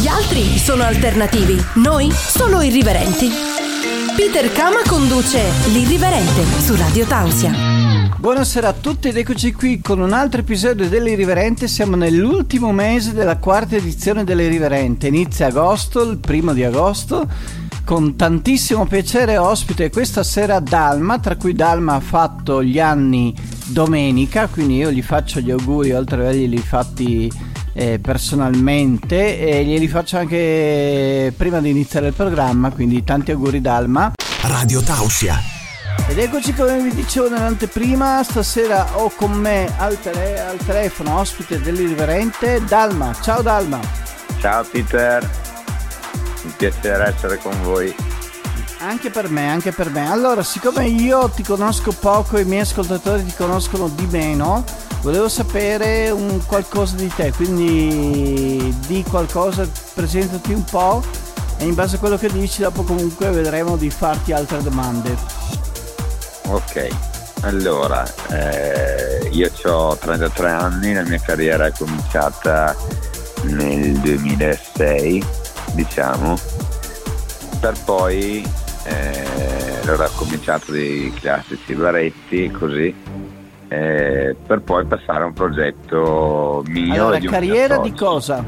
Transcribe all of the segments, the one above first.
Gli altri sono alternativi, noi solo irriverenti. Peter Kama conduce L'Irriverente su Radio Tausia. Buonasera a tutti ed eccoci qui con un altro episodio dell'Irriverente. Siamo nell'ultimo mese della quarta edizione dell'Irriverente. Inizia agosto, il primo di agosto, con tantissimo piacere ospite questa sera Dalma, tra cui Dalma ha fatto gli anni domenica, quindi io gli faccio gli auguri oltre ad averli fatti eh, personalmente e glieli faccio anche prima di iniziare il programma, quindi tanti auguri Dalma. Radio Tausia. Ed eccoci come vi dicevo nell'anteprima, stasera ho con me al, tele- al telefono ospite dell'irriverente Dalma. Ciao Dalma. Ciao Peter, un piacere essere con voi. Anche per me, anche per me. Allora, siccome io ti conosco poco e i miei ascoltatori ti conoscono di meno, volevo sapere un qualcosa di te, quindi di qualcosa, presentati un po' e in base a quello che dici dopo comunque vedremo di farti altre domande. Ok, allora, eh, io ho 33 anni, la mia carriera è cominciata nel 2006, diciamo, per poi eh, allora ho cominciato dei classici baretti così eh, per poi passare a un progetto mio Allora, di carriera di cosa?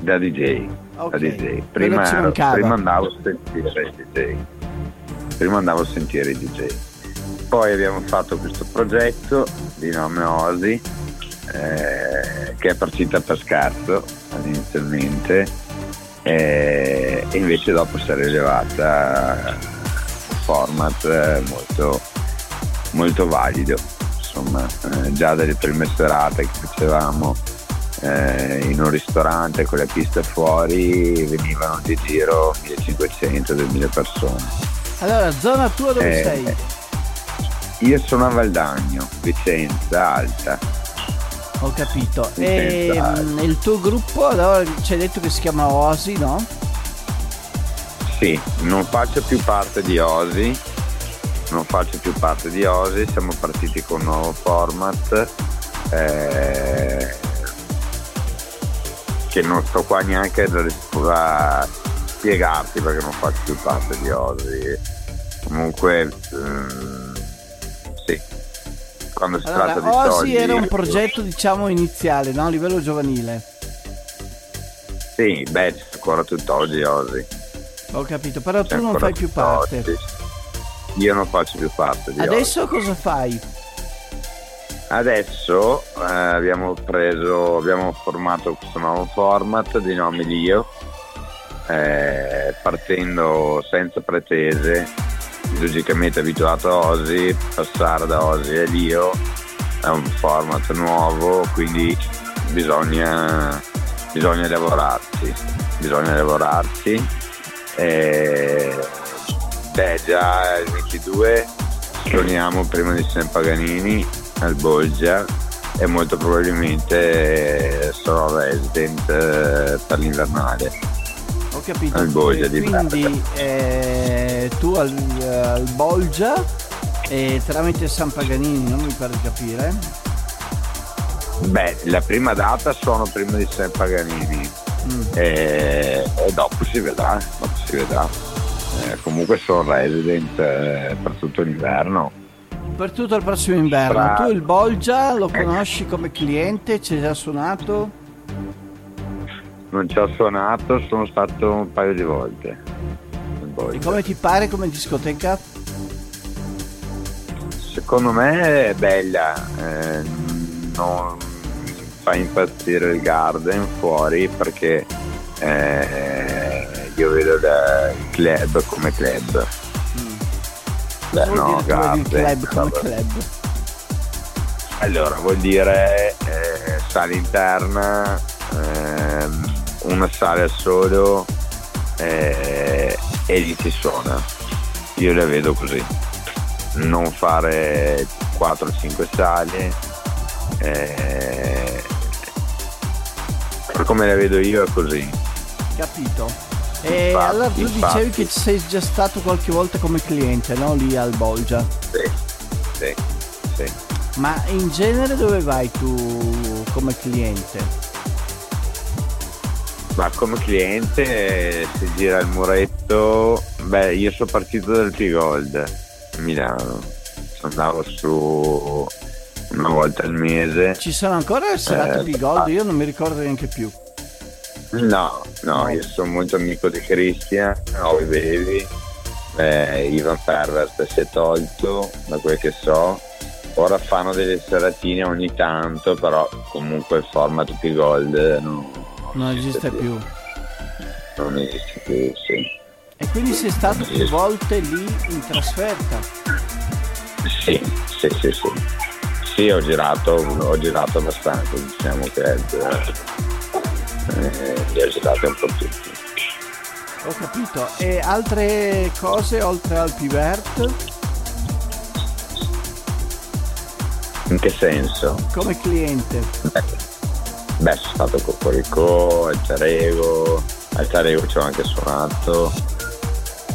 da DJ, Ok, da DJ. Prima, prima andavo a sentire i DJ prima andavo a sentire i DJ poi abbiamo fatto questo progetto di nome Osi eh, che è partita per scherzo inizialmente eh, e invece dopo si è rilevata un format eh, molto, molto valido insomma eh, già dalle prime serate che facevamo eh, in un ristorante con le piste fuori venivano di giro 1500-2000 persone Allora, zona tua dove Eh, sei? io sono a Valdagno, Vicenza Alta. Ho capito. E Vicenza. mm, il tuo gruppo, allora ci hai detto che si chiama Osi, no? Sì, non faccio più parte di Osi, non faccio più parte di Osi, siamo partiti con un nuovo format eh, che non sto qua neanche a spiegarti perché non faccio più parte di Osi. Comunque, mm, sì, quando si Allora, tratta di Osi soldi... era un progetto, diciamo, iniziale, no? A livello giovanile. Sì, beh, ancora tutt'oggi Osi. Ho capito, però C'è tu non fai più parte. tutt'oggi. Io non faccio più parte di Adesso cosa fai? Adesso eh, abbiamo preso, abbiamo formato questo nuovo format di nome Lio, eh, partendo senza pretese, logicamente abituato a Osi, passare da Osi a Lio è un format nuovo, quindi bisogna, bisogna lavorarci, bisogna lavorarci. Eh, beh, già il 22 suoniamo prima di San Paganini al Bolgia e molto probabilmente eh, sarò resident eh, per l'invernale. Ho capito. Al Bolgia di Quindi eh, tu al, al Bolgia e tramite San Paganini, non mi pare di capire. Beh, la prima data suono prima di San Paganini Mm. e, e dopo si vedrà, dopo si vedrà. Eh, comunque sono resident eh, per tutto l'inverno. Per tutto il prossimo inverno. Bravo. Tu il Bolgia lo conosci come cliente? Ci hai già suonato? Non ci ho suonato, sono stato un paio di volte. E come ti pare come discoteca? Secondo me è bella, eh, non fa impazzire il garden fuori perché eh, io vedo il club come club. Beh, Vuol no, garden. club come club. Allora, vuol dire eh, sala interna, ehm, una sala solo eh, e lì si suona. Io le vedo così. Non fare 4-5 sale. eh, come la vedo io è così. Capito. E Infatti, allora tu infatti. dicevi che sei già stato qualche volta come cliente, no? Lì al Bolgia. Sì, sì, sì. Ma in genere dove vai tu come cliente? Ma come cliente si gira il muretto, beh io sono partito dal P-Gold a Milano, andavo su una volta al mese. Ci sono ancora le serate Eh, di Gold? ah. Io non mi ricordo neanche più. No, no, io sono molto amico di Christian, Ovi Baby, eh, Ivan Pervert si è tolto da quel che so. Ora fanno delle seratine ogni tanto, però comunque il format P-Gold non, Non esiste più. Non esiste più, sì. E quindi sei stato più volte lì in trasferta. Sì, sì, sì, sì. Sì, ho girato, ho girato abbastanza, diciamo che eh, li ho un po' tutti. Ho capito. E altre cose oltre al Pivert? In che senso? Come cliente? Beh, beh sono stato Cocorico, Alter Ego, Alter Ego ci ho anche suonato.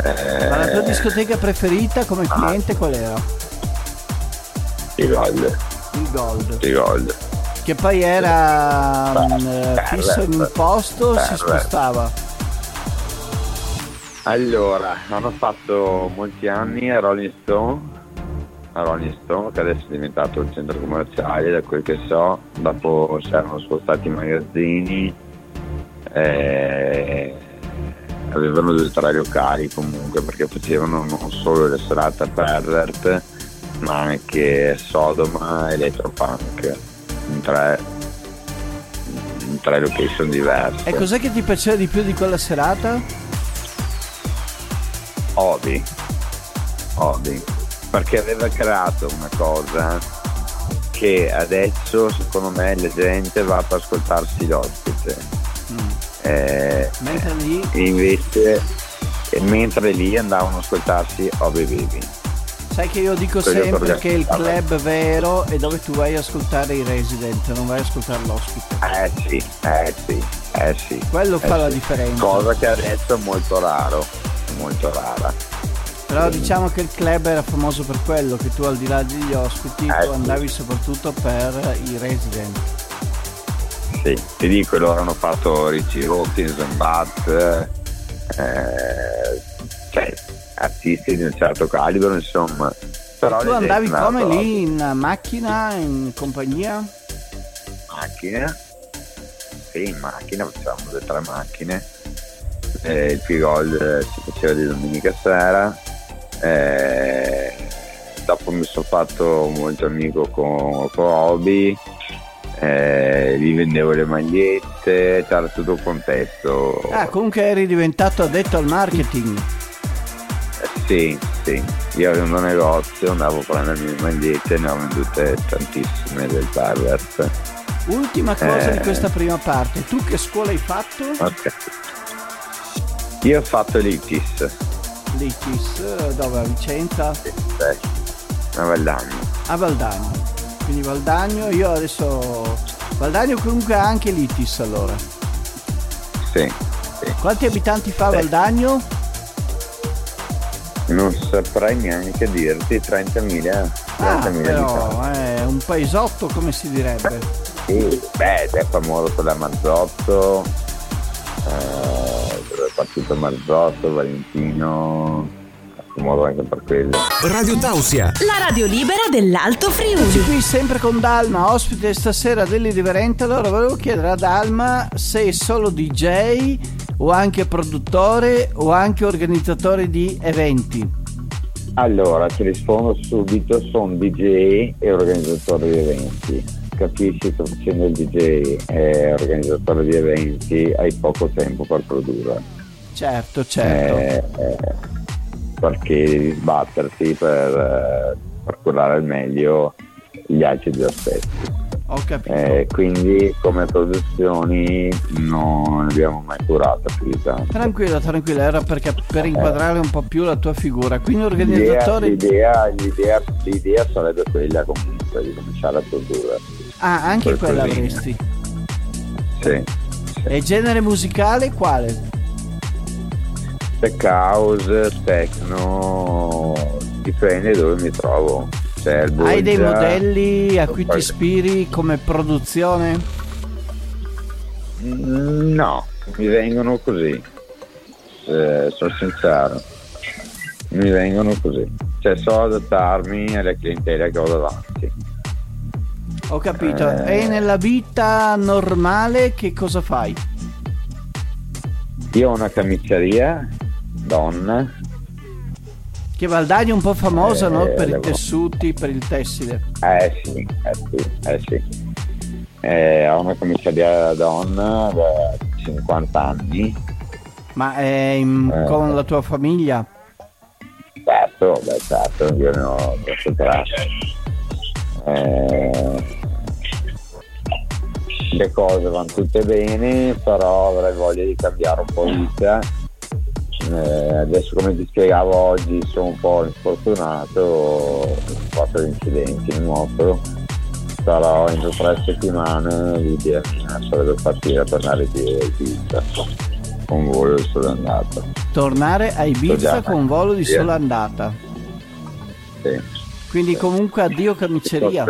Eh, Ma la tua discoteca preferita come cliente qual era? i Gold, Il Gold. i Gold. Che poi era mm, eh, fisso in un posto, si spostava. Allora, hanno fatto molti anni a Rolling Stone, a Rolling Stone che adesso è diventato il centro commerciale, da quel che so, dopo si erano spostati i magazzini, eh, avevano due o tre locali comunque perché facevano non solo le serate a Pervert ma anche Sodoma e Electropunk tre, in tre location diverse. E cos'è che ti piaceva di più di quella serata? Obi, Obi, perché aveva creato una cosa che adesso secondo me la gente va per ascoltarsi l'ospite. Mm. Eh, Mentre lì invece mentre lì andavano ad ascoltarsi Obi Baby. Sai che io dico sempre che il club vero è dove tu vai a ascoltare i resident, non vai a ascoltare l'ospite. Eh sì, eh sì, eh sì. Quello eh fa la sì. differenza. Cosa che adesso è molto raro, molto rara. Però diciamo che il club era famoso per quello, che tu al di là degli ospiti Eh, tu sì. andavi soprattutto per i resident. Sì, ti dico, loro hanno fatto Richie Hawkins, Bat, eh, cioè artisti di un certo calibro, insomma. Però tu andavi come proprio lì in macchina, in compagnia? in macchina, sì, in macchina, facevamo due o tre macchine. Eh, il P-Gold eh, si faceva di domenica sera. eh, dopo mi sono fatto molto amico con, con Obi, eh, gli vendevo le magliette, c'era tutto un contesto. Ah, comunque eri diventato addetto al marketing. Sì, sì. Io avevo un negozio, andavo a prendermi le magliette, ne ho vendute tantissime del Pervert. Ultima cosa di Eh. questa prima parte, tu che scuola hai fatto? Ok. Io ho fatto l'ITIS, L'ITIS, eh, dove a Vicenza? eh, a Valdagno. A Valdagno. Quindi Valdagno, io adesso... Valdagno comunque ha anche l'ITIS allora. Sì, sì. Quanti abitanti fa Sì. Valdagno? Non saprei neanche dirti 30.000. 30.000 Ah, però è un paesotto come si direbbe. Sì, beh, è famoso per la Marzotto, eh, dove è partito Marzotto, Valentino, è famoso anche per quello. Radio Tausia, La radio libera dell'Alto Friuli. qui sempre con Dalma, ospite stasera dell'Irriverente. Allora volevo chiedere a Dalma se è solo DJ o anche produttore o anche organizzatore di eventi. Allora, ti rispondo subito, sono DJ e organizzatore di eventi. Capisci che facendo il DJ e organizzatore di eventi hai poco tempo per produrre. Certo, certo. Eh, perché devi sbatterti per, eh, per curare al meglio gli altri due aspetti. Ho capito. Eh, quindi come produzioni non abbiamo mai curato più di tanto. Tranquillo, tranquillo, era perché per inquadrare un po' più la tua figura. Quindi L'idea, organizzatore... l'idea, l'idea, l'idea sarebbe quella comunque di cominciare a produrre. Ah, anche quella qualcosina. avresti. Sì. E genere musicale quale? Tech house, techno, dipende dove mi trovo. Il Hai dei modelli a cui ti ispiri come produzione? No, mi vengono così, eh, sono sincero, mi vengono così, cioè so adattarmi alla clientela che ho davanti. Ho capito, eh... e nella vita normale che cosa fai? Io ho una camicceria, donna. Che Valdagno è un po' famosa, eh, no? Per i tessuti, per il tessile. Eh sì, eh sì, eh sì. Eh, ho una commissaria donna da 50 anni. Ma è in, eh, con la tua famiglia? Certo, beh certo, io ne ho tre. Eh, le cose vanno tutte bene, però avrei voglia di cambiare un po' vita. Eh, adesso come ti spiegavo oggi sono un po' infortunato, ho fatto incidenti in moto sarò entro tre settimane l'idea sarebbe partire a tornare a Ibiza con volo di sola andata. Tornare a Ibiza con volo di sola andata? Sì. Quindi sì. comunque addio camiceria.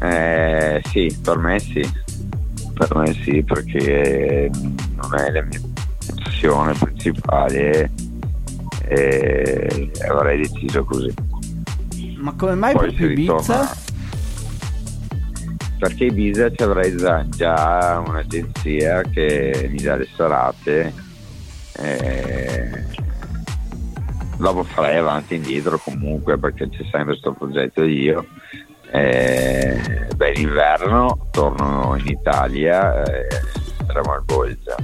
Eh, sì, per me sì. Per me sì, perché non è la mia passione principale e avrei deciso così. Ma come mai Poi proprio Ibiza? Perché Ibiza ci avrei già un'agenzia che mi dà le serate. E... Dopo farei avanti e indietro comunque perché c'è sempre questo progetto io. E... Beh, l'inverno torno in Italia e al Bolgia.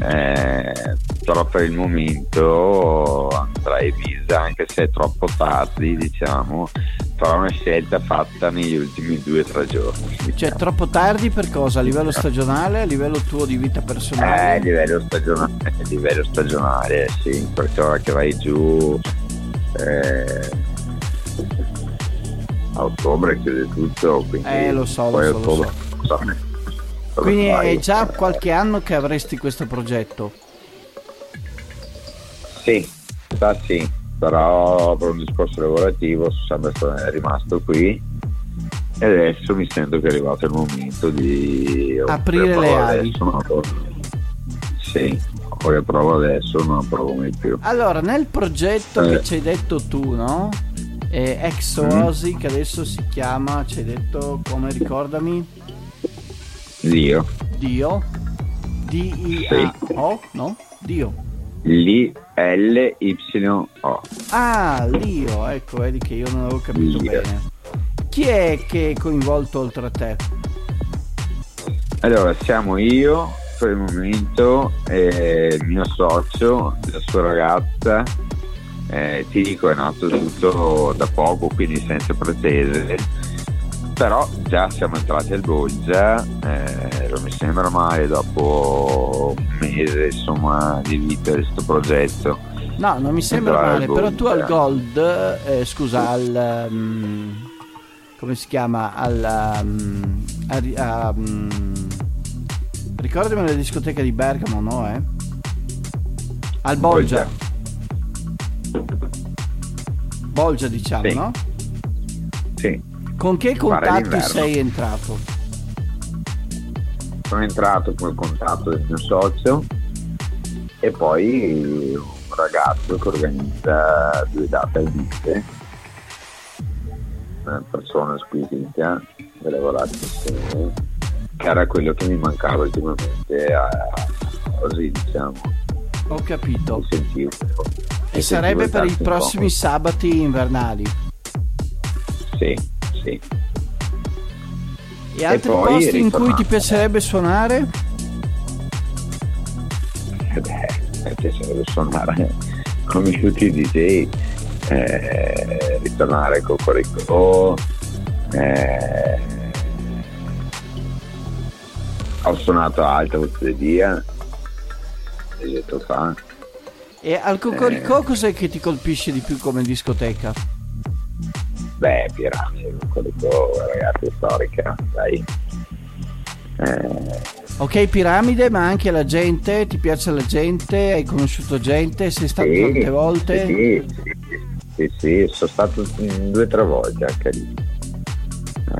Eh, però per il momento andrei Ibiza anche se è troppo tardi diciamo farò una scelta fatta negli ultimi due o tre giorni diciamo. cioè troppo tardi per cosa? a livello stagionale a livello tuo di vita personale? Eh, a livello stagionale, a livello stagionale sì perché ora che vai giù eh, a ottobre chiude tutto quindi eh lo so, lo so, ottobre, lo so. Quindi è già qualche anno che avresti questo progetto sì, sta sì, però per un discorso lavorativo sono sempre rimasto qui e adesso mi sento che è arrivato il momento di aprire le ali. Adesso, sì, poi provo adesso, non provo mai più. Allora, nel progetto eh. che ci hai detto tu, no? Eh, ex Oasi, mm. che adesso si chiama, ci hai detto come ricordami? Dio. Dio. D-I-A-O, no? Dio. L-Y-O. Ah, Lio, ecco, vedi che io non avevo capito Lio. bene. Chi è che è coinvolto oltre a te? Allora, siamo io per il momento, eh, il mio socio, la sua ragazza. Eh, ti dico, è nato tutto da poco, quindi senza pretese però già siamo entrati al Bolgia eh, non mi sembra male dopo un mese insomma di vita di questo progetto no non mi sembra male però tu al Gold eh, scusa al um, come si chiama al um, a, um, ricordami la discoteca di Bergamo no eh? al Bolgia Bolgia diciamo sì. no? sì con che contatti sei entrato? Sono entrato con il contatto del mio socio e poi un ragazzo che organizza due date al vite, una persona squisita, che lavorate insieme, che era quello che mi mancava ultimamente a, così diciamo. Ho capito. Sentivo, e sarebbe per i prossimi sabati invernali? Sì sì. E altri e posti in cui ti piacerebbe suonare? Eh beh, mi piacerebbe suonare come tutti i DJ, eh, ritornare con Corico, eh, ho suonato alta Dia, detto fa. E al Cocorico eh, cos'è che ti colpisce di più come discoteca? Beh, Piramide, quello ragazzi storica, dai. Eh... Ok, Piramide, ma anche la gente, ti piace la gente? Hai conosciuto gente? Sei stato sì, tante volte? Sì, sì, sì, sì, sono stato due o tre volte anche lì.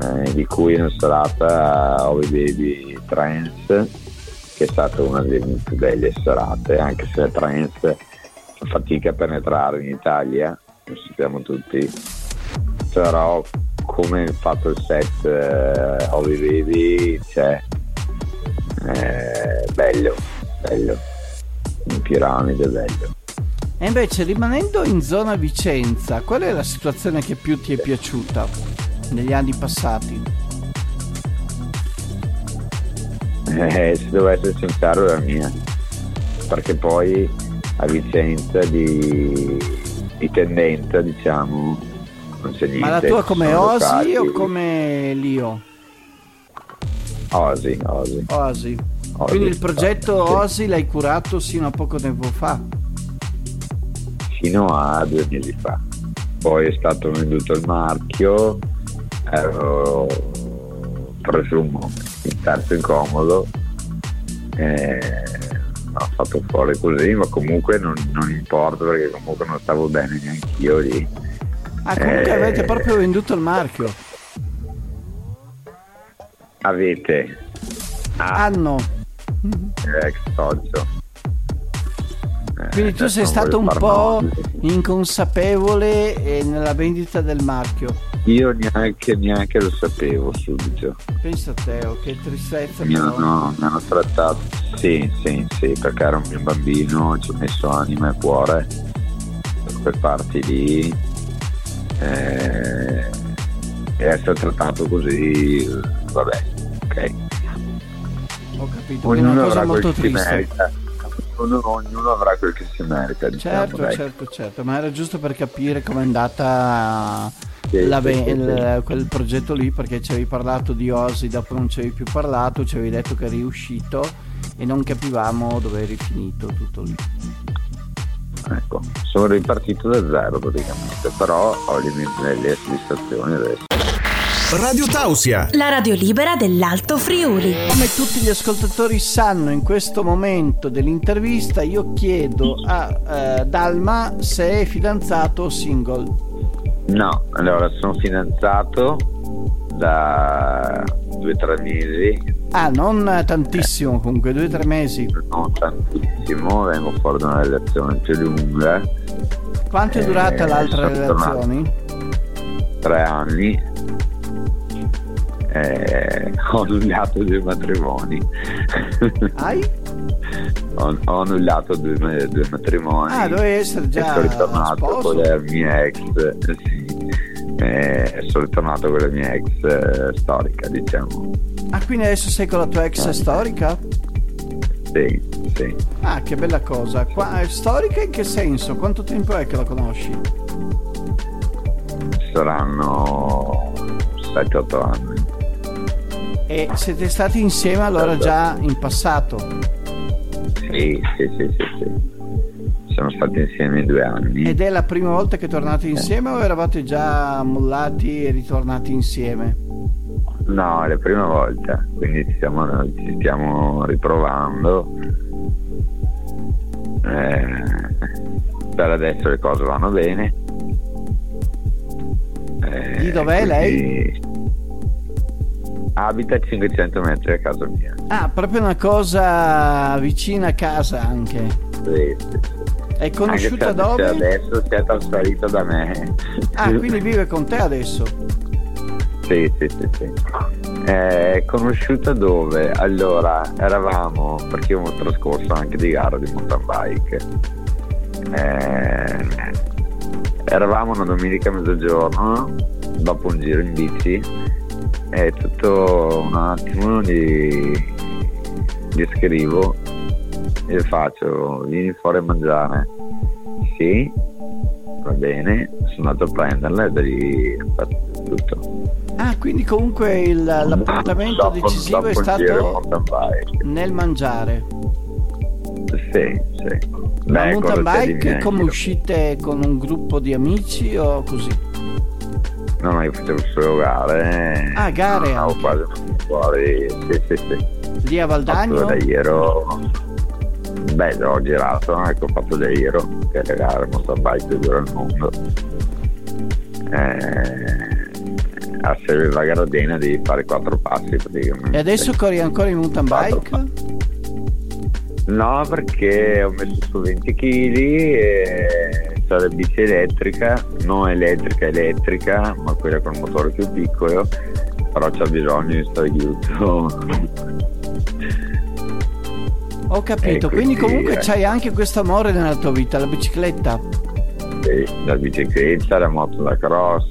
eh, di cui una serata Ovi Baby Trance che è stata una delle più belle serate, anche se la trance fa fatica a penetrare in Italia, lo sappiamo tutti, però come fatto il set eh, Ovi Baby, cioè, eh, bello, bello, in piramide bello. E invece rimanendo in zona Vicenza, qual è la situazione che più ti è piaciuta negli anni passati? Eh, se devo essere sincero è la mia, perché poi a Vicenza di, di tendenza diciamo non c'è niente. Ma la tua come Osi locali. o come Lio? Osi, Osi. Osi. Quindi il progetto sì. Osi l'hai curato sino a poco tempo fa? Fino a due mesi fa. Poi è stato venduto il marchio, ero presumo in terzo incomodo eh, ho fatto fuori così ma comunque non, non, importa perché comunque non stavo bene neanche io lì ah comunque eh, avete proprio venduto il marchio. Avete. Ah, hanno ex socio quindi tu sei stato un po' inconsapevole nella vendita del marchio. Io neanche, neanche lo sapevo subito. Pensa a te, oh, che tristezza. Mi hanno, mi hanno trattato, sì, sì, sì, perché ero un mio bambino, ci ho messo anima e cuore. Per quelle parti lì. Eh, e essere trattato così, vabbè, ok. Ho capito, ognuno è una cosa molto triste. Ognuno, ognuno, avrà quel che si merita. Diciamo, certo, dai. certo, certo, ma era giusto per capire com'è andata la, il, quel progetto lì perché ci avevi parlato di Osi, dopo non ci avevi più parlato, ci avevi detto che eri uscito e non capivamo dove eri finito tutto lì. Ecco, sono ripartito da zero praticamente, però ho le mie le soddisfazioni adesso. Radio Tausia, la radio libera dell'Alto Friuli. Come tutti gli ascoltatori sanno, in questo momento dell'intervista io chiedo a eh, Dalma se è fidanzato o single. No, allora sono fidanzato da due o tre mesi. Ah, non tantissimo eh. comunque, due o tre mesi. Non tantissimo, vengo fuori da una relazione più lunga. Quanto è durata eh, l'altra relazione? Tre anni. Eh, ho annullato due matrimoni. Hai? ho, ho annullato due, due, matrimoni. Ah, dovevi essere già. sono ritornato sposo. con la mia ex. Sì. Eh, sono ritornato con la mia ex eh, storica, diciamo. Ah, quindi adesso sei con la tua ex storica? Sì, sì. Ah, che bella cosa. Qua, storica in che senso? Quanto tempo è che la conosci? Saranno 7-8 anni. E siete stati insieme allora già in passato? Sì, sì, sì, sì, sì. Siamo stati insieme due anni. Ed è la prima volta che tornate insieme eh. o eravate già mollati e ritornati insieme? No, è la prima volta, quindi ci stiamo, ci stiamo riprovando. Eh, per adesso le cose vanno bene. Eh, Di dov'è lei? abita a 500 metri a casa mia. Ah, proprio una cosa vicina a casa anche. Sì, sì, sì. È conosciuta dove? Adesso si è trasferito da me. Ah, quindi vive con te adesso? Sì, sì, sì, sì. È conosciuta dove? Allora, eravamo, perché ho trascorso anche di gara di mountain bike. Eh, eravamo una domenica a mezzogiorno, dopo un giro in bici, è tutto un attimo gli, gli scrivo e faccio vieni fuori a mangiare sì va bene sono andato a prenderla e da lì tutto ah quindi comunque il, l'appuntamento dopo, decisivo dopo è stato nel mangiare sì sì la mountain bike come uscite con un gruppo di amici o così? No, no, io facevo solo gare. Ah, gare? No, anche. quasi fuori, sì, sì, sì. Lì a Valdagno? Da ero... Beh, ho girato, ecco, ho fatto da Iro, che è la gara mountain bike più dura al mondo. Eh, a Selva Gardena devi fare quattro passi praticamente. E adesso corri ancora in mountain bike? No, perché ho messo su 20 kg e c'è la bici elettrica, non elettrica elettrica, ma quella con il motore più piccolo, però c'ha bisogno di questo aiuto. Ho capito, Ecco, quindi comunque eh. c'hai anche questo amore nella tua vita, la bicicletta. Sì, la bicicletta, la moto da cross.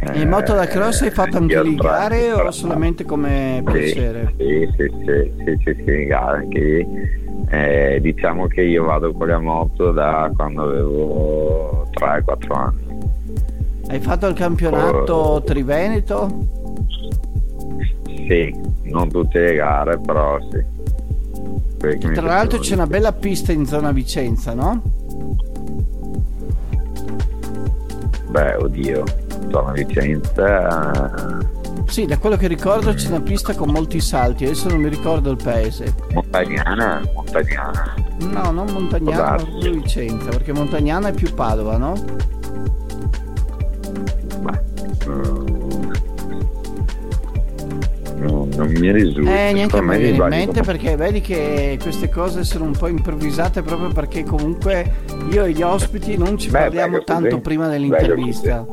E in moto da cross hai fatto anche lì gare o solamente come piacere? sì, sì, sì, sì, sì, sì, gara anche. Eh, diciamo che io vado con la moto da quando avevo 3-4 anni. Hai fatto il campionato Oh. Triveneto? Sì, non tutte le gare, però sì. Tra l'altro c'è una bella pista in zona Vicenza, no? Beh, oddio, zona Vicenza, Sì, da quello che ricordo c'è una pista con molti salti, adesso non mi ricordo il paese. Montagnana, Montagnana. No, non Montagnana, proprio Vicenza, perché Montagnana è più Padova, no? Beh, mm, non, non mi risulta. Eh, neanche a me viene in mente come- perché vedi che queste cose sono un po' improvvisate proprio perché comunque io e gli ospiti non ci Beh, parliamo tanto così. prima dell'intervista.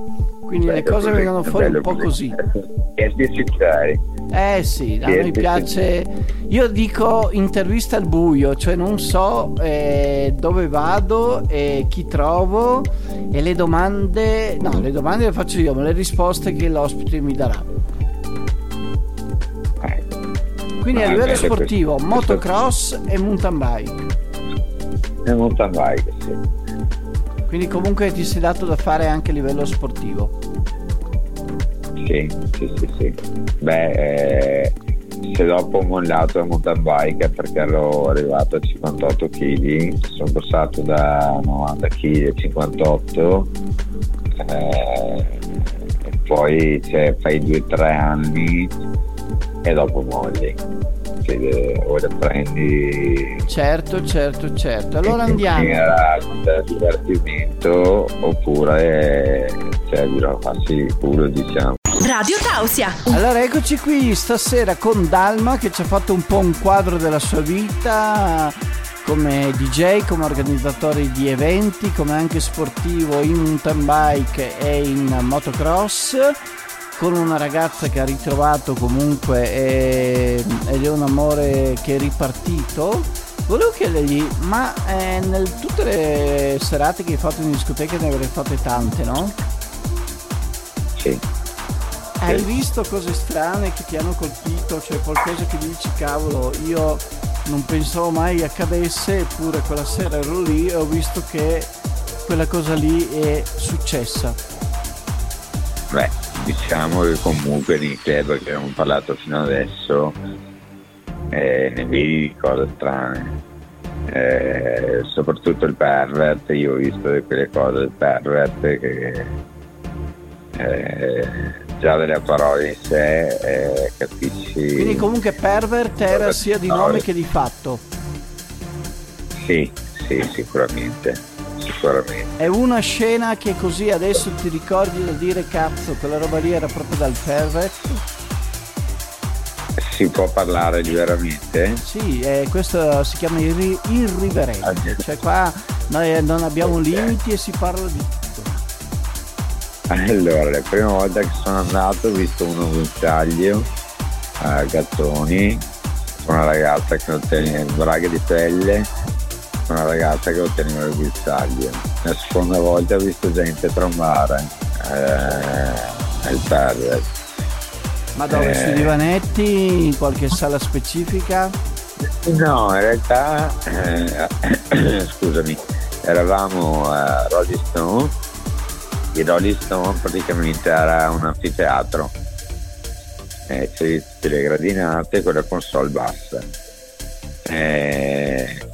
Quindi le Bello cose così, vengono fuori un po' così. Siete sinceri. Eh sì, a noi piace. Io dico intervista al buio, cioè non so eh, dove vado e chi trovo e le domande. No, le domande le faccio io, ma le risposte che l'ospite mi darà. Eh, Quindi a Ah, livello sportivo, questo- motocross e mountain bike. è mountain bike, sì. Quindi comunque ti sei dato da fare anche a livello sportivo. Sì, sì, sì, sì. Beh, eh, se dopo ho mollato la mountain bike perché ero arrivato a 58 kg, sono passato da 90 kg a 58 eh, poi cioè, fai 2-3 anni e dopo molli. Che, o le prendi Certo, certo, certo. Allora andiamo. maniera da divertimento oppure cioè, bisogna farsi il culo diciamo Radio Tausia. Allora eccoci qui stasera con Dalma che ci ha fatto un po' un quadro della sua vita come DJ, come organizzatore di eventi, come anche sportivo in mountain bike e in motocross con una ragazza che ha ritrovato comunque e- ed è un amore che è ripartito. Volevo chiedergli, ma eh, nel tutte le serate che hai fatto in discoteca ne avrei fatte tante, no? sì Hai Sì. visto cose strane che ti hanno colpito? Cioè qualcosa che dici, cavolo, io non pensavo mai accadesse, eppure quella sera ero lì e ho visto che quella cosa lì è successa. Beh, diciamo che comunque nei club che abbiamo parlato fino adesso eh, ne vedi di cose strane. Eh, soprattutto il pervert, io ho visto quelle cose del pervert che eh, già delle parole in sé eh, capisci. Quindi comunque pervert era sia di nome che di fatto. Sì, sì, sicuramente, sicuramente. È una scena che così adesso ti ricordi da dire cazzo, quella roba lì era proprio dal pervert? Si può parlare liberamente? Sì, eh, questo si chiama irri- irriverente, cioè qua noi non abbiamo limiti e si parla di tutto. Allora, la prima volta che sono andato ho visto uno guinzaglio a Gattoni, con una ragazza che otteneva braghe di pelle, con una ragazza che otteneva il guinzaglio. La seconda volta ho visto gente trombare eh, il pervert. Ma dove? Eh. Sui divanetti? In qualche sala specifica? No, in realtà, eh, scusami, eravamo a Rolling Stone, il Rolling Stone praticamente era un anfiteatro, eh, c'è tutte le gradinate con la console bassa. Eh,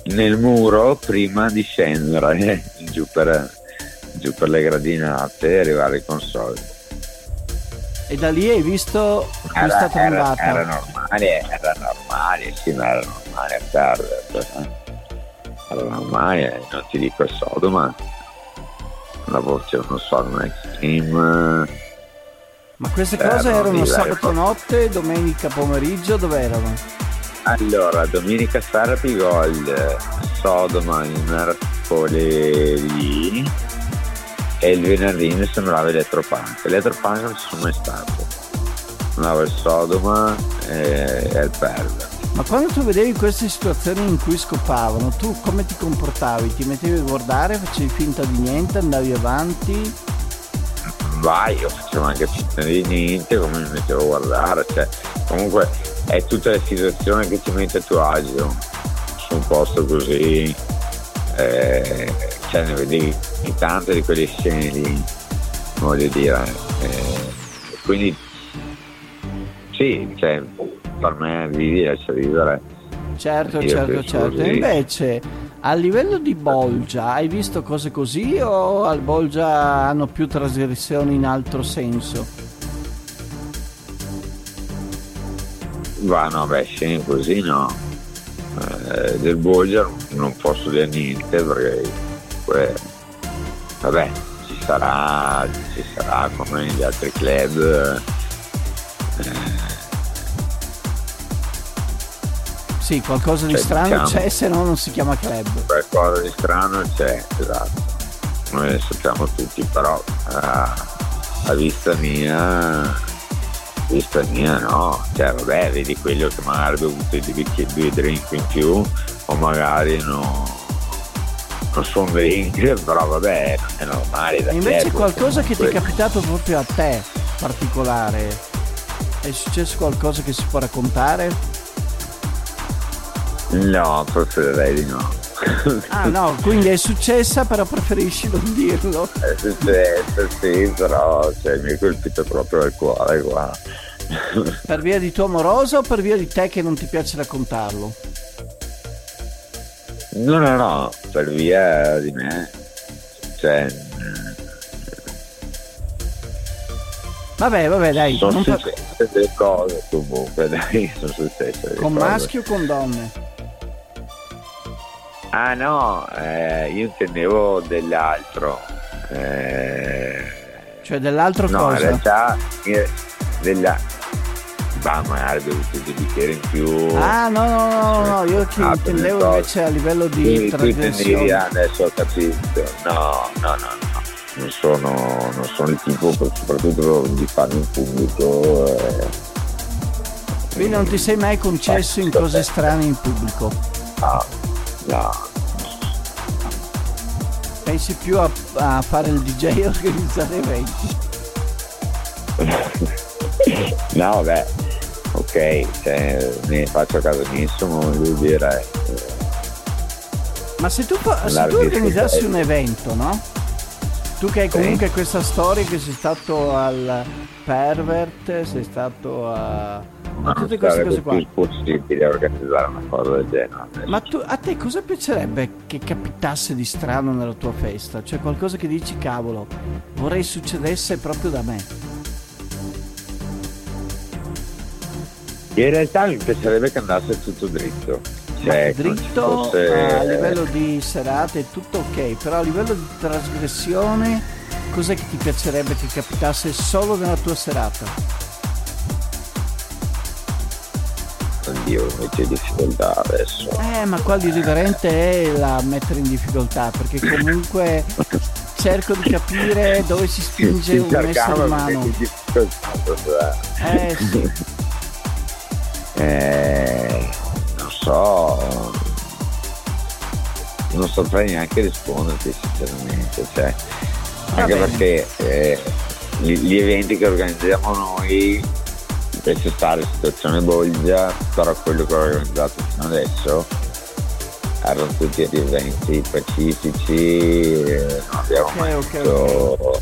nel muro, prima di scendere giù per, giù per le gradinate e arrivare in console. E da lì hai visto questa Era, era, trombata? era normale, era normale, sì, ma era normale a perdere. eh. Era normale, non ti dico il sodo, ma la voce non so, un extreme, Ma queste cose erano sabato notte, domenica pomeriggio, dove erano? Allora, domenica sera Pigol, Sodoma in mercoledì e il venerdì mi sembrava Elettropunk. Elettropunk non ci sono mai stato. Andavo il Sodoma e, e il Perla. Ma quando tu vedevi queste situazioni in cui scopavano, tu come ti comportavi? Ti mettevi a guardare, facevi finta di niente, andavi avanti? Vai, io facevo anche finta di niente, come mi mettevo a guardare, cioè, comunque è tutta la situazione che ti mette a tuo agio su un posto così, eh, cioè ne vedevi tante di quelle scene lì, voglio dire. Eh, quindi sì, cioè, per me vivi lascia vivere. Certo, certo, certo. Invece a livello di Bolgia, hai visto cose così o al Bolgia hanno più trasgressioni in altro senso? Va no, beh, così no. Eh, del Bolgia non posso dire niente perché comunque, vabbè, ci sarà, ci sarà come negli altri club. Eh, Sì, qualcosa di cioè, strano diciamo, c'è, se no non si chiama club. Qualcosa di strano c'è, esatto. Noi lo sappiamo tutti, però a, a vista mia vista mia no, cioè vabbè, vedi quello che magari ha bevuto due, due drink in più o magari no, non sono drink, però vabbè, è normale. Da Invece tempo, qualcosa che ti è capitato proprio a te particolare, è successo qualcosa che si può raccontare? No, preferirei di no. ah no, quindi è successa però preferisci non dirlo. È successa, sì, però cioè, mi ha colpito proprio il cuore qua. per via di tuo amoroso o per via di te che non ti piace raccontarlo? No, no, no, per via di me. Cioè... Vabbè, vabbè, dai. Sono successe fa... delle cose comunque, dai, sono successe. Con cose. maschi o con donne? Ah no, eh, io intendevo dell'altro. Eh... Cioè dell'altro no, cosa? in realtà della... Bah, magari bevuto due bicchieri in più. Ah no, no, no, no, io ti ah, intendevo invece a livello di trasgressione. adesso ho capito. No, no, no, no. Non sono, non sono il tipo, soprattutto di farlo in pubblico. Eh... Quindi non ti sei mai concesso in cose strane in pubblico? Ah No. Pensi più a, a fare il DJ e organizzare eventi? no, beh, ok, cioè, ne faccio a casa mia, insomma, voglio dire. Eh, Ma se tu, se tu organizzassi un evento, no? Tu che hai comunque sì. questa storia che sei stato al Pervert, sei stato a ma tutte queste cose qua. È possibile organizzare una cosa del genere. Ma tu, a te cosa piacerebbe che capitasse di strano nella tua festa? Cioè qualcosa che dici, cavolo, vorrei succedesse proprio da me. In realtà mi piacerebbe che andasse tutto dritto. Cioè, dritto fosse... a livello di serate è tutto ok, però a livello di trasgressione cos'è che ti piacerebbe che capitasse solo nella tua serata? Oddio, metti in difficoltà adesso. Eh, ma qua l'irriverente è la mettere in difficoltà, perché comunque cerco di capire dove si spinge un essere umano. Eh sì. eh, so. Non saprei neanche risponderti sinceramente. Cioè, anche perché eh, gli, gli eventi che organizziamo noi lascia stare situazione Bolgia, però quello che ho organizzato fino adesso erano tutti eventi pacifici, non abbiamo okay, mai okay, okay.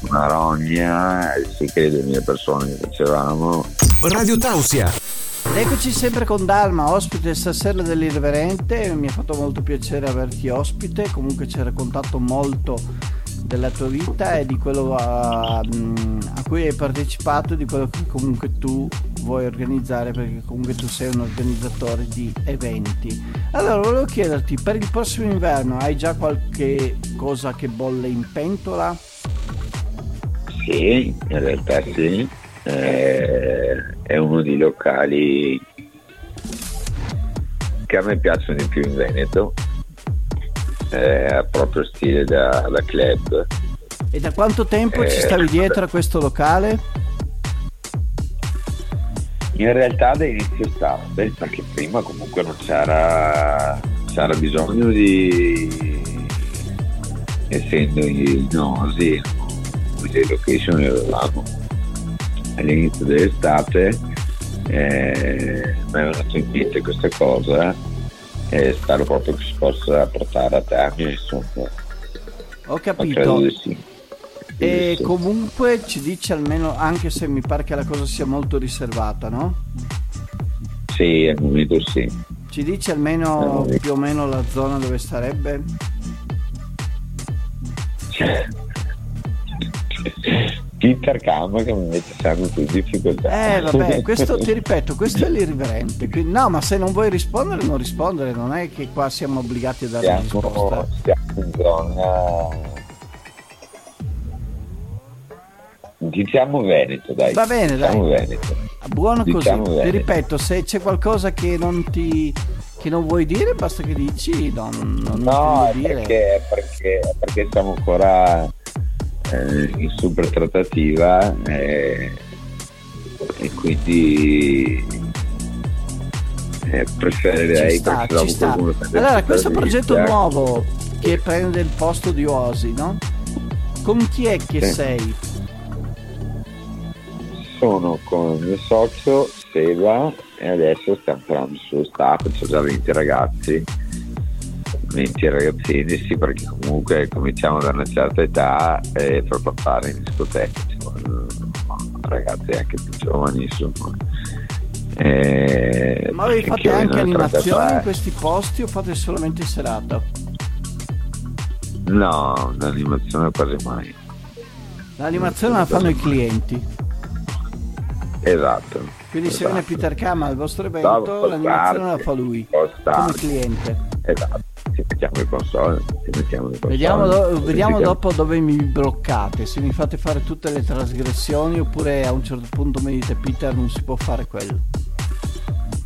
una rogna, sì che le 2000 persone che facevamo. Radio Tausia. Eccoci sempre con Dalma, ospite stasera dell'Irreverente, mi ha fatto molto piacere averti ospite, comunque ci hai raccontato molto della tua vita e di quello a, a, cui hai partecipato e di quello che comunque tu vuoi organizzare perché comunque tu sei un organizzatore di eventi. Allora volevo chiederti, per il prossimo inverno hai già qualche cosa che bolle in pentola? Sì, in realtà sì, eh, è uno dei locali che a me piacciono di più in Veneto, è proprio stile da, da club. E da quanto tempo eh, ci stavi dietro a questo locale? In realtà da inizio estate, perché prima comunque non c'era, c'era bisogno di, essendo in Osi, le location le avevamo all'inizio dell'estate, eh, mi è in mente questa cosa e spero proprio che si possa portare a termine, insomma. Ho capito. Sì. E comunque ci dice almeno, anche se mi pare che la cosa sia molto riservata, no? Sì, al momento sì. Ci dice almeno no, più o meno la zona dove starebbe? Peter Cam che mi mette sempre più difficoltà. Eh vabbè, questo ti ripeto, questo è l'irriverente. Quindi, no, ma se non vuoi rispondere, non rispondere, non è che qua siamo obbligati a dare siamo, risposta. Siamo in zona Diciamo Veneto, dai. Va bene, diciamo dai. Veneto. Buono diciamo così. Veneto. Ti ripeto, se c'è qualcosa che non ti che non vuoi dire, basta che dici non, non No, è perché, perché, perché, siamo ancora eh, in super trattativa eh, e quindi eh, preferirei ci sta, ci sta. Allora, questo progetto nuovo che prende il posto di Osi, no? Con chi è che sì. sei? sono con il mio socio Seba e adesso stiamo parlando sullo staff, c'ho già 20 ragazzi, 20 ragazzini, sì perché comunque cominciamo da una certa età e per portare in discoteca ci sono ragazzi anche più giovani insomma. E Ma voi fate anche animazioni in questi posti o fate solamente serata? No, l'animazione quasi mai. L'animazione la fanno i clienti. Esatto. Quindi esatto. se viene Peter Cam al vostro evento, l'animazione la fa lui come cliente. Esatto. Ci mettiamo i console, mettiamo i console. Vediamo, do- vediamo dopo dove mi bloccate, se mi fate fare tutte le trasgressioni oppure a un certo punto mi dite Peter non si può fare quello.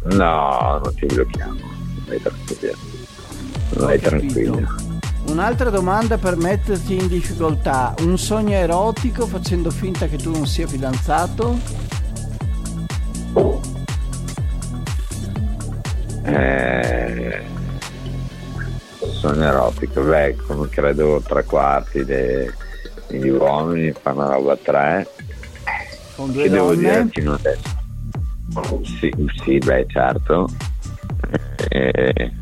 No, non ti blocchiamo, vai tranquillo. Vai tranquillo. Un'altra domanda per metterti in difficoltà, un sogno erotico facendo finta che tu non sia fidanzato? Sogno erotico, beh, come credo tre quarti dei, degli uomini fanno una roba tre. Con due che devo dire fino adesso. Sì, sì, beh, certo. E,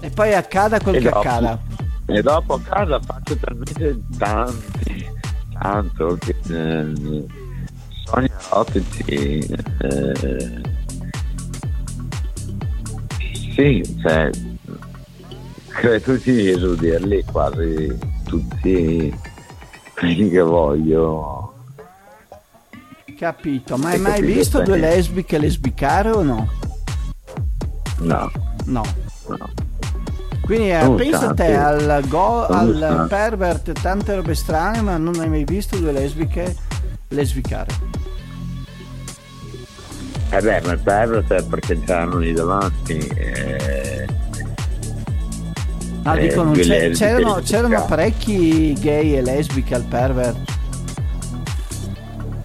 e poi accada quel che dopo, accada. E dopo a casa faccio talmente tanti, tanto che eh, sogni erotici. Eh, sì, cioè, credo di esudirli quasi tutti quelli che voglio. Capito, ma hai mai visto due lesbiche lesbicare o no? No. No. no. Quindi eh, pensa te al, go, al pervert tante robe strane, ma non hai mai visto due lesbiche lesbicare. Eh beh, ma il pervert è perché c'erano lì davanti. Eh, ah, dicono, c'è, c'erano, c'erano parecchi gay e lesbiche al pervert.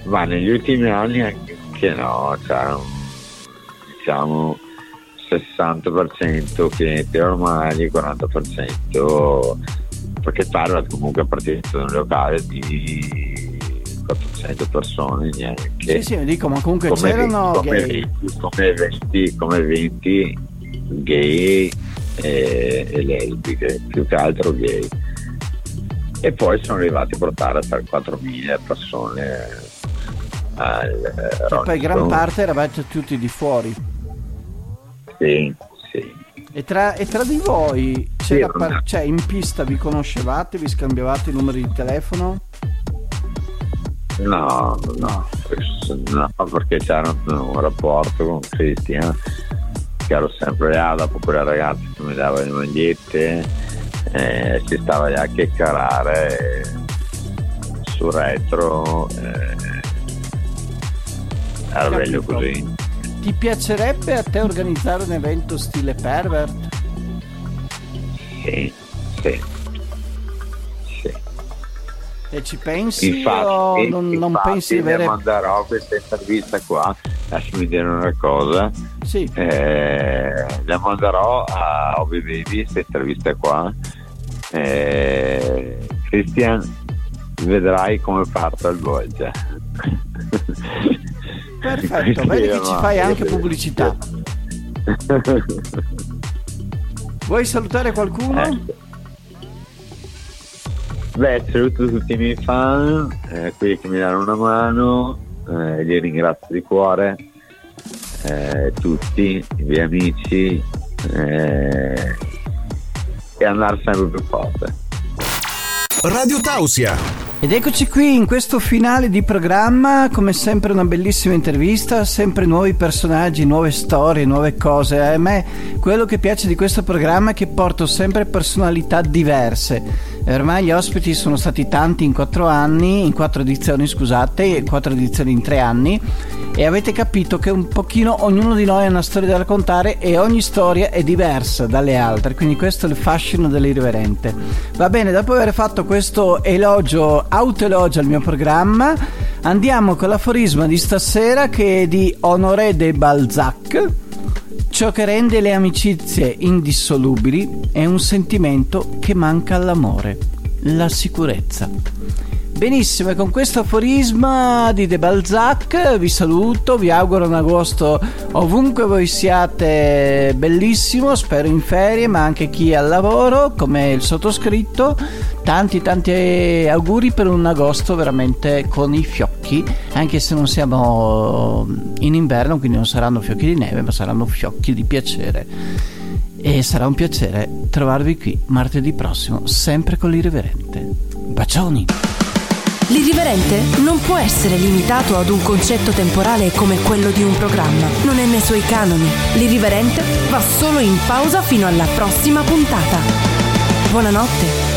Ma negli ultimi anni anche no, c'erano diciamo 60% clienti normali, 40% perché pervert comunque è partito da un locale di 400 persone neanche. Sì, sì, dico, ma comunque come c'erano 20, gay. Come 20, come 20 gay e, e lesbiche, più che altro gay. E poi sono arrivati a portare per 4.000 persone al Che poi gran parte eravate tutti di fuori. Sì, sì. E tra, e tra di voi, sì, par- cioè in pista vi conoscevate, vi scambiavate i numeri di telefono? No, no, no perché c'era un rapporto con Cristian che ero sempre là dopo quella ragazza che mi dava le magliette eh, si stava lì a chiacchierare sul retro eh, era meglio così. Ti piacerebbe a te organizzare un evento stile pervert? Sì, sì. sì. E ci pensi infatti, o non, non pensi di avere... manderò questa intervista qua, lasciami dire una cosa. Sì. Eh, la manderò a Obi Baby, questa intervista qua. Eh, Christian, vedrai come parto il Volge. Perfetto, vedi che ci fai anche pubblicità. Vuoi salutare qualcuno? Eh. Beh, saluto tutti i miei fan, eh, quelli che mi danno una mano, eh, li ringrazio di cuore, eh, tutti, i miei amici, eh, e andare sempre più forte. Radio Tausia. Ed eccoci qui in questo finale di programma, come sempre una bellissima intervista, sempre nuovi personaggi, nuove storie, nuove cose. A me quello che piace di questo programma è che porto sempre personalità diverse. Ormai gli ospiti sono stati tanti in quattro anni, in quattro edizioni scusate, quattro edizioni in tre anni e avete capito che un pochino ognuno di noi ha una storia da raccontare e ogni storia è diversa dalle altre, quindi questo è il fascino dell'irriverente. Va bene, dopo aver fatto questo elogio, autoelogio al mio programma, andiamo con l'aforisma di stasera che è di Honoré de Balzac. Ciò che rende le amicizie indissolubili è un sentimento che manca all'amore, la sicurezza. Benissimo, e con questo aforisma di De Balzac vi saluto, vi auguro un agosto ovunque voi siate bellissimo, spero in ferie, ma anche chi è al lavoro, come il sottoscritto. Tanti tanti auguri per un agosto veramente con i fiocchi, anche se non siamo in inverno, quindi non saranno fiocchi di neve, ma saranno fiocchi di piacere. E sarà un piacere trovarvi qui martedì prossimo, sempre con l'irriverente. Bacioni! L'irriverente non può essere limitato ad un concetto temporale come quello di un programma. Non è nei suoi canoni. L'irriverente va solo in pausa fino alla prossima puntata. Buonanotte